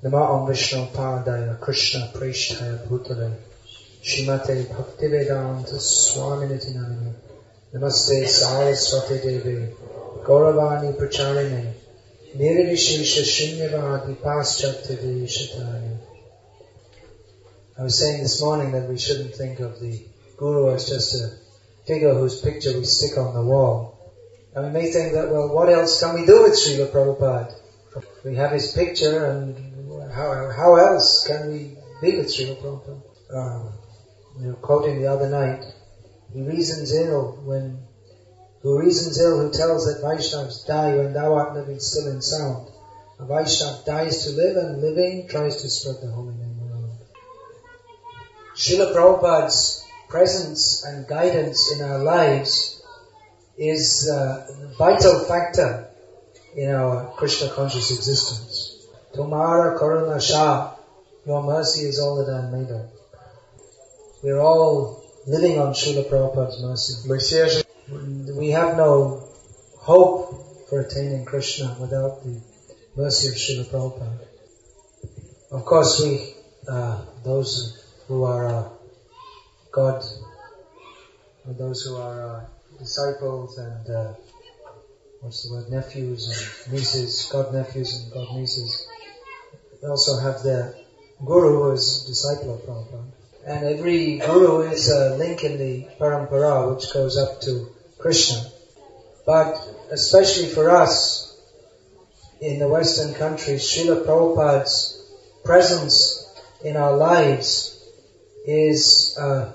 Nama Om Vishnu Padaya Krishna Preshtaya Bhutale Shrimate Bhaktivedanta Swaminiti Namini Namaste Saraswati Devi Gauravani Pracharine Nirvishesha Shunyavadi Paschatya Shatani I was saying this morning that we shouldn't think of the Guru as just a figure whose picture we stick on the wall. And we may think that, well, what else can we do with Srila Prabhupada? We have his picture and how, how else can we be with Srila Prabhupada? Um, we were quoting the other night, he reasons ill when, who reasons ill who tells that Vaishnavas die when thou art living still and sound. A Vaishnav dies to live and living tries to spread the holy name around. Srila Prabhupada's presence and guidance in our lives is a vital factor in our Krishna conscious existence. Tomara Karuna Shah, your mercy is all that I'm made of. We're all living on Srila Prabhupada's mercy. We have no hope for attaining Krishna without the mercy of Srila Prabhupada. Of course, we, uh, those who are uh, God, those who are uh, disciples and uh, what's the word, nephews and nieces, God nephews and God nieces, they also have their guru who is disciple of Prabhupada. And every guru is a link in the parampara which goes up to Krishna. But especially for us in the Western countries, Srila Prabhupada's presence in our lives is, uh,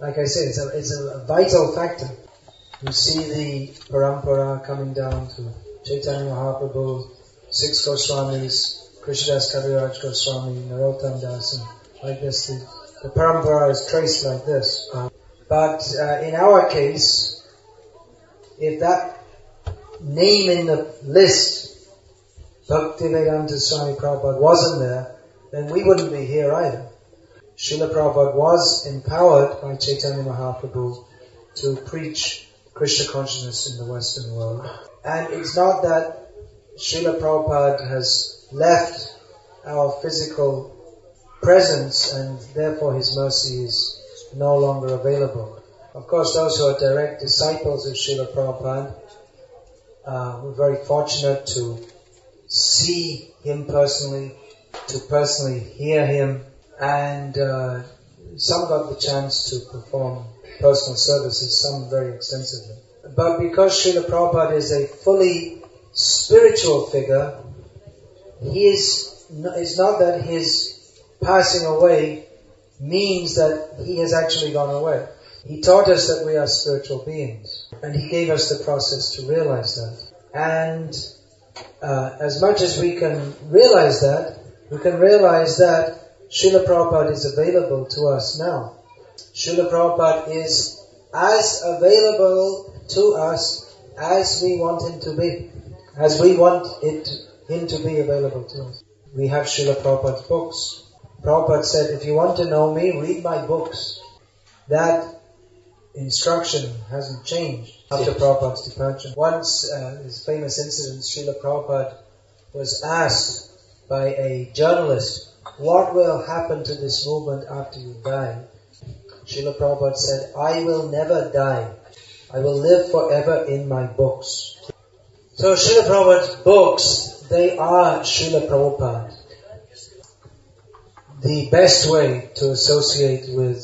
like I said, it's a, it's a vital factor. You see the parampara coming down to Chaitanya Mahaprabhu, six Goswamis, Krishnadas Kaviraj Goswami, Narottam Das, and like this. The, the parampara is traced like this. But uh, in our case, if that name in the list, Bhaktivedanta Swami Prabhupada, wasn't there, then we wouldn't be here either. Srila Prabhupada was empowered by Chaitanya Mahaprabhu to preach Krishna consciousness in the Western world. And it's not that Srila Prabhupada has left our physical presence and therefore his mercy is no longer available. Of course, those who are direct disciples of Srila Prabhupada, uh, we're very fortunate to see him personally, to personally hear him, and uh, some got the chance to perform personal services, some very extensively. But because Srila Prabhupada is a fully spiritual figure, he is, it's not that his passing away means that he has actually gone away. He taught us that we are spiritual beings, and he gave us the process to realize that. And uh, as much as we can realize that, we can realize that Srila Prabhupada is available to us now. Srila Prabhupada is as available to us as we want him to be, as we want it, him to be available to us. We have Srila Prabhupada's books. Prabhupada said, if you want to know me, read my books. That instruction hasn't changed after Prabhupada's departure. Once, uh, his famous incident, Srila Prabhupada was asked by a journalist, what will happen to this movement after you die? Srila Prabhupada said, I will never die. I will live forever in my books. So Srila Prabhupada's books, they are Srila Prabhupada. The best way to associate with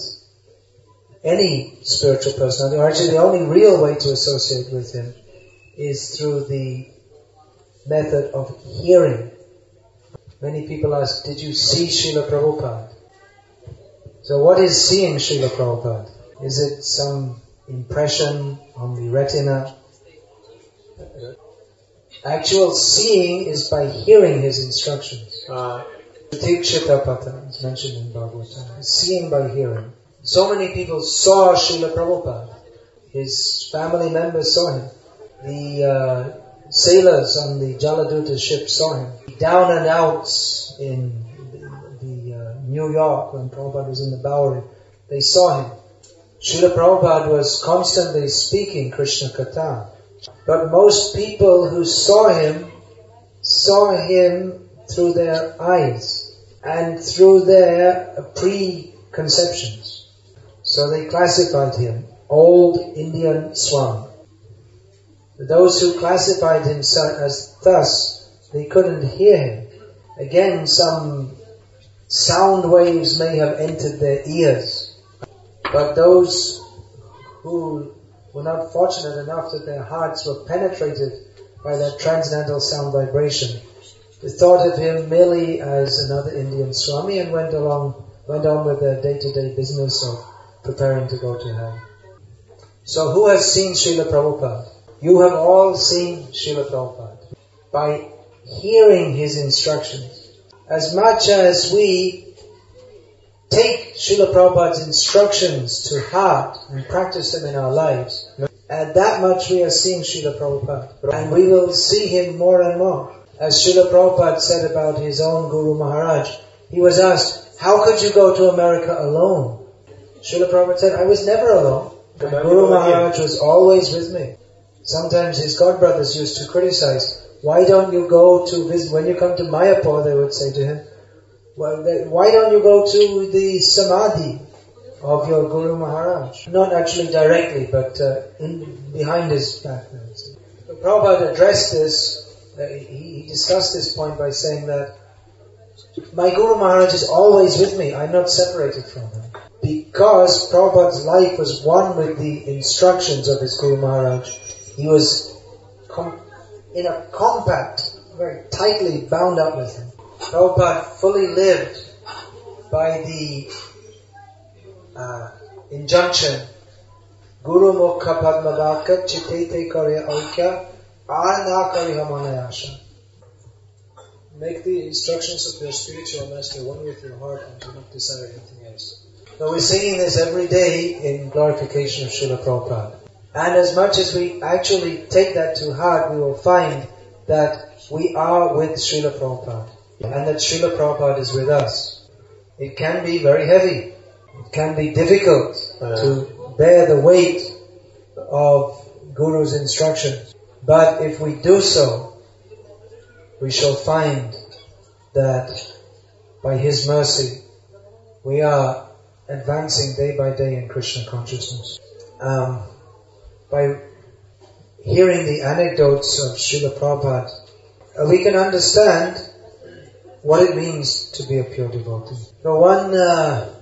any spiritual personality, or actually the only real way to associate with him, is through the method of hearing. Many people ask, did you see Srila Prabhupada? So what is seeing Srila Prabhupada? Is it some impression on the retina? Actual seeing is by hearing his instructions. Uh, Tikshitapata is mentioned in Bhagavatam. Seeing by hearing. So many people saw Srila Prabhupada. His family members saw him. The uh, sailors on the Jaladuta ship saw him. Down and outs in the, uh, New York when Prabhupada was in the Bowery, they saw him. Srila Prabhupada was constantly speaking Krishna Katha. But most people who saw him, saw him through their eyes and through their preconceptions. So they classified him old Indian Swami. Those who classified him as thus, they couldn't hear him. Again, some sound waves may have entered their ears, but those who were not fortunate enough that their hearts were penetrated by that transcendental sound vibration, they thought of him merely as another Indian Swami and went along, went on with their day-to-day business of preparing to go to hell. So who has seen Srila Prabhupada? You have all seen Srila Prabhupada. By hearing his instructions, as much as we take Srila Prabhupada's instructions to heart and practice them in our lives, And that much we are seeing Srila Prabhupada. And we will see him more and more. As Srila Prabhupada said about his own Guru Maharaj, he was asked, how could you go to America alone? Srila Prabhupada said, I was never alone. Guru Maharaj was always with me. Sometimes his godbrothers used to criticize, why don't you go to visit, when you come to Mayapur, they would say to him, well, they, why don't you go to the Samadhi of your Guru Maharaj? Not actually directly, but uh, in, behind his back. So Prabhupada addressed this, uh, he, he discussed this point by saying that my Guru Maharaj is always with me, I'm not separated from him. Because Prabhupada's life was one with the instructions of his Guru Maharaj, he was com- in a compact, very tightly bound up with him. Prabhupada fully lived by the uh, injunction Guru Mukha Padmadaka Chitete Karya Aikya Arna Karihamanayasha. Make the instructions of your spiritual master one with your heart and do not desire anything else. So we're singing this every day in glorification of Srila Prabhupada. And as much as we actually take that to heart, we will find that we are with Srila Prabhupada. And that Srila Prabhupada is with us. It can be very heavy. It can be difficult to bear the weight of Guru's instructions. But if we do so, we shall find that by His mercy, we are advancing day by day in Krishna consciousness. Um, by hearing the anecdotes of Srila Prabhupada, uh, we can understand what it means to be a pure devotee. So one, uh,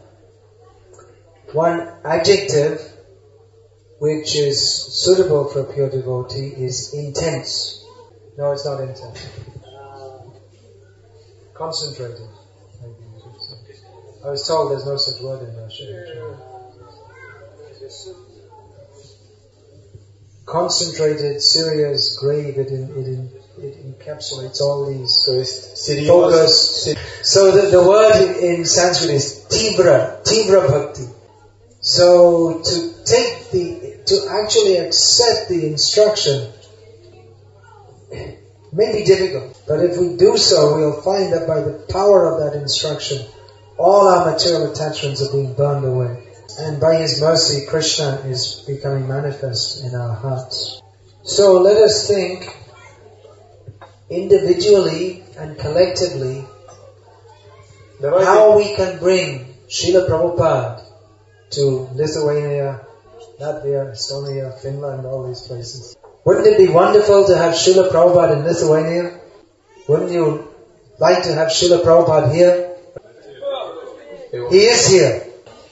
one adjective which is suitable for a pure devotee is intense. No, it's not intense. Concentrated. I was told there's no such word in Russian. Concentrated, serious, grave, it, in, it, in, encapsulates all these focus. So the, the word in Sanskrit is tibra, tibra bhakti. So to take the, to actually accept the instruction may be difficult, but if we do so, we'll find that by the power of that instruction, all our material attachments are being burned away. And by His mercy, Krishna is becoming manifest in our hearts. So let us think individually and collectively how we can bring Srila Prabhupada to Lithuania, Latvia, Estonia, Finland, all these places. Wouldn't it be wonderful to have Srila Prabhupada in Lithuania? Wouldn't you like to have Srila Prabhupada here? He is here.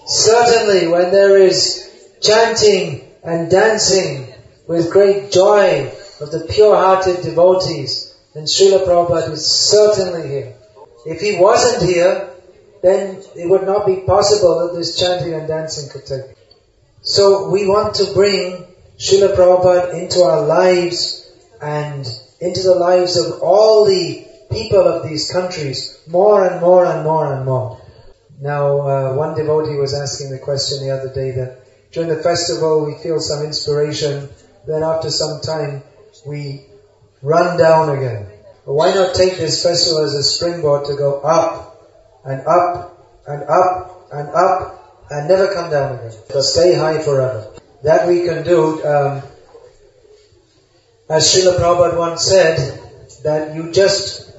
Certainly when there is chanting and dancing with great joy of the pure-hearted devotees, then Srila Prabhupada is certainly here. If he wasn't here, then it would not be possible that this chanting and dancing could take. So we want to bring Srila Prabhupada into our lives and into the lives of all the people of these countries more and more and more and more. Now, uh, one devotee was asking the question the other day that during the festival we feel some inspiration, then after some time we run down again. But why not take this festival as a springboard to go up and up and up and up and never come down again? So stay high forever. That we can do, um, as Srila Prabhupada once said, that you just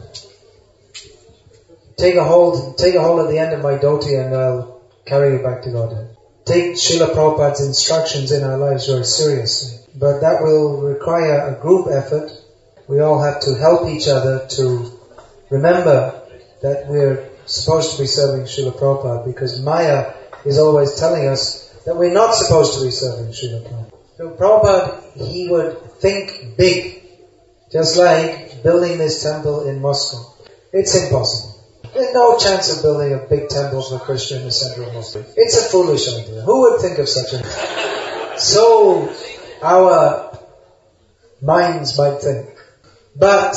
take a hold, take a hold of the end of my dhoti and I'll carry you back to Godhead. Take Srila Prabhupada's instructions in our lives very seriously. But that will require a group effort. We all have to help each other to remember that we're supposed to be serving Srila Prabhupada because Maya is always telling us that we're not supposed to be serving Srila Prabhupada. So Prabhupada, he would think big, just like building this temple in Moscow. It's impossible. There's no chance of building a big temple for Krishna in the center of Moscow. It's a foolish idea. Who would think of such a thing? So our minds might think. But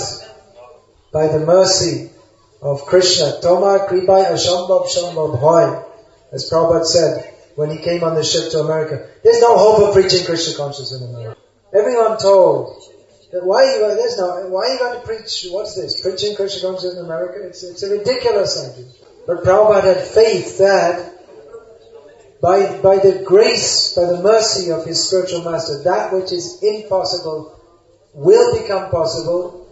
by the mercy of Krishna, Toma Kribai Ashambhav Shambhav as Prabhupada said when he came on the ship to America, there's no hope of preaching Krishna consciousness in America. Everyone told that why are you, there's no, why are you going to preach, what's this, preaching Krishna consciousness in America? It's, it's a ridiculous idea. But Prabhupada had faith that by, by the grace, by the mercy of his spiritual master, that which is impossible will become possible.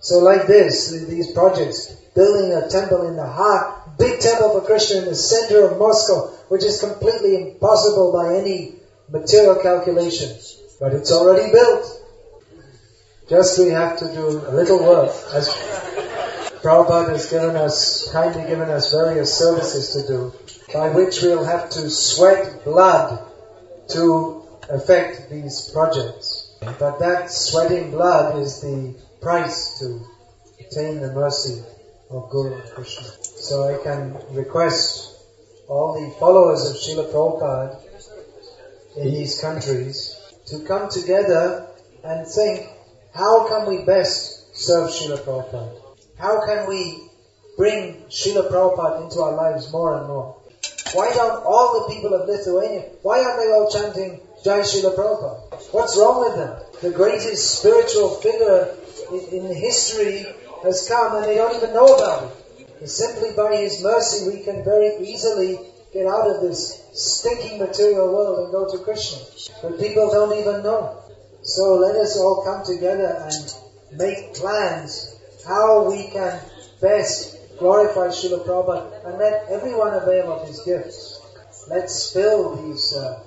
So like this, these projects, building a temple in the heart, big temple for Krishna in the center of Moscow, which is completely impossible by any material calculations. But it's already built. Just we have to do a little work. As Prabhupada has given us, kindly given us various services to do, by which we'll have to sweat blood to affect these projects. But that sweating blood is the price to attain the mercy of Guru Krishna. So I can request all the followers of Srila Prabhupada in these countries to come together and think, how can we best serve Srila Prabhupada? How can we bring Srila Prabhupada into our lives more and more? Why don't all the people of Lithuania, why aren't they all chanting Jai Srila Prabhupada? What's wrong with them? The greatest spiritual figure in, history has come and they don't even know about it. And simply by His mercy we can very easily get out of this stinking material world and go to Krishna. But people don't even know. So let us all come together and make plans how we can best glorify Srila Prabhupada and let everyone avail of his gifts. Let's fill these, uh,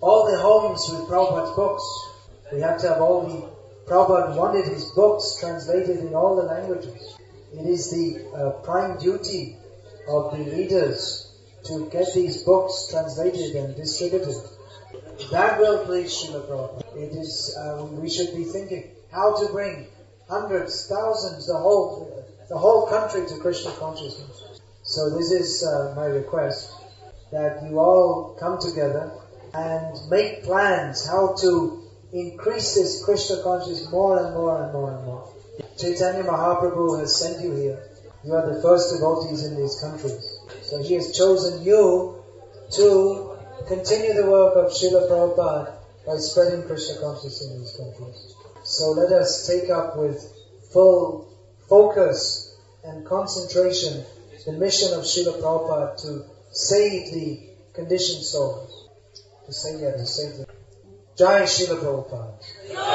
all the homes with Prabhupada's books. We have to have all the Prabhupada wanted his books translated in all the languages. It is the uh, prime duty of the leaders to get these books translated and distributed. That will please Srila Prabhupada. It is, uh, we should be thinking how to bring hundreds, thousands, the whole, the whole country to Krishna consciousness. So this is uh, my request that you all come together and make plans how to increase this Krishna consciousness more and more and more and more. Chaitanya Mahaprabhu has sent you here. You are the first devotees in these countries. So he has chosen you to continue the work of Srila Prabhupada by spreading Krishna consciousness in these countries. So let us take up with full focus and concentration the mission of Srila Prabhupada to save the conditioned souls. To save, yeah, to save them. Jai Srila Prabhupada.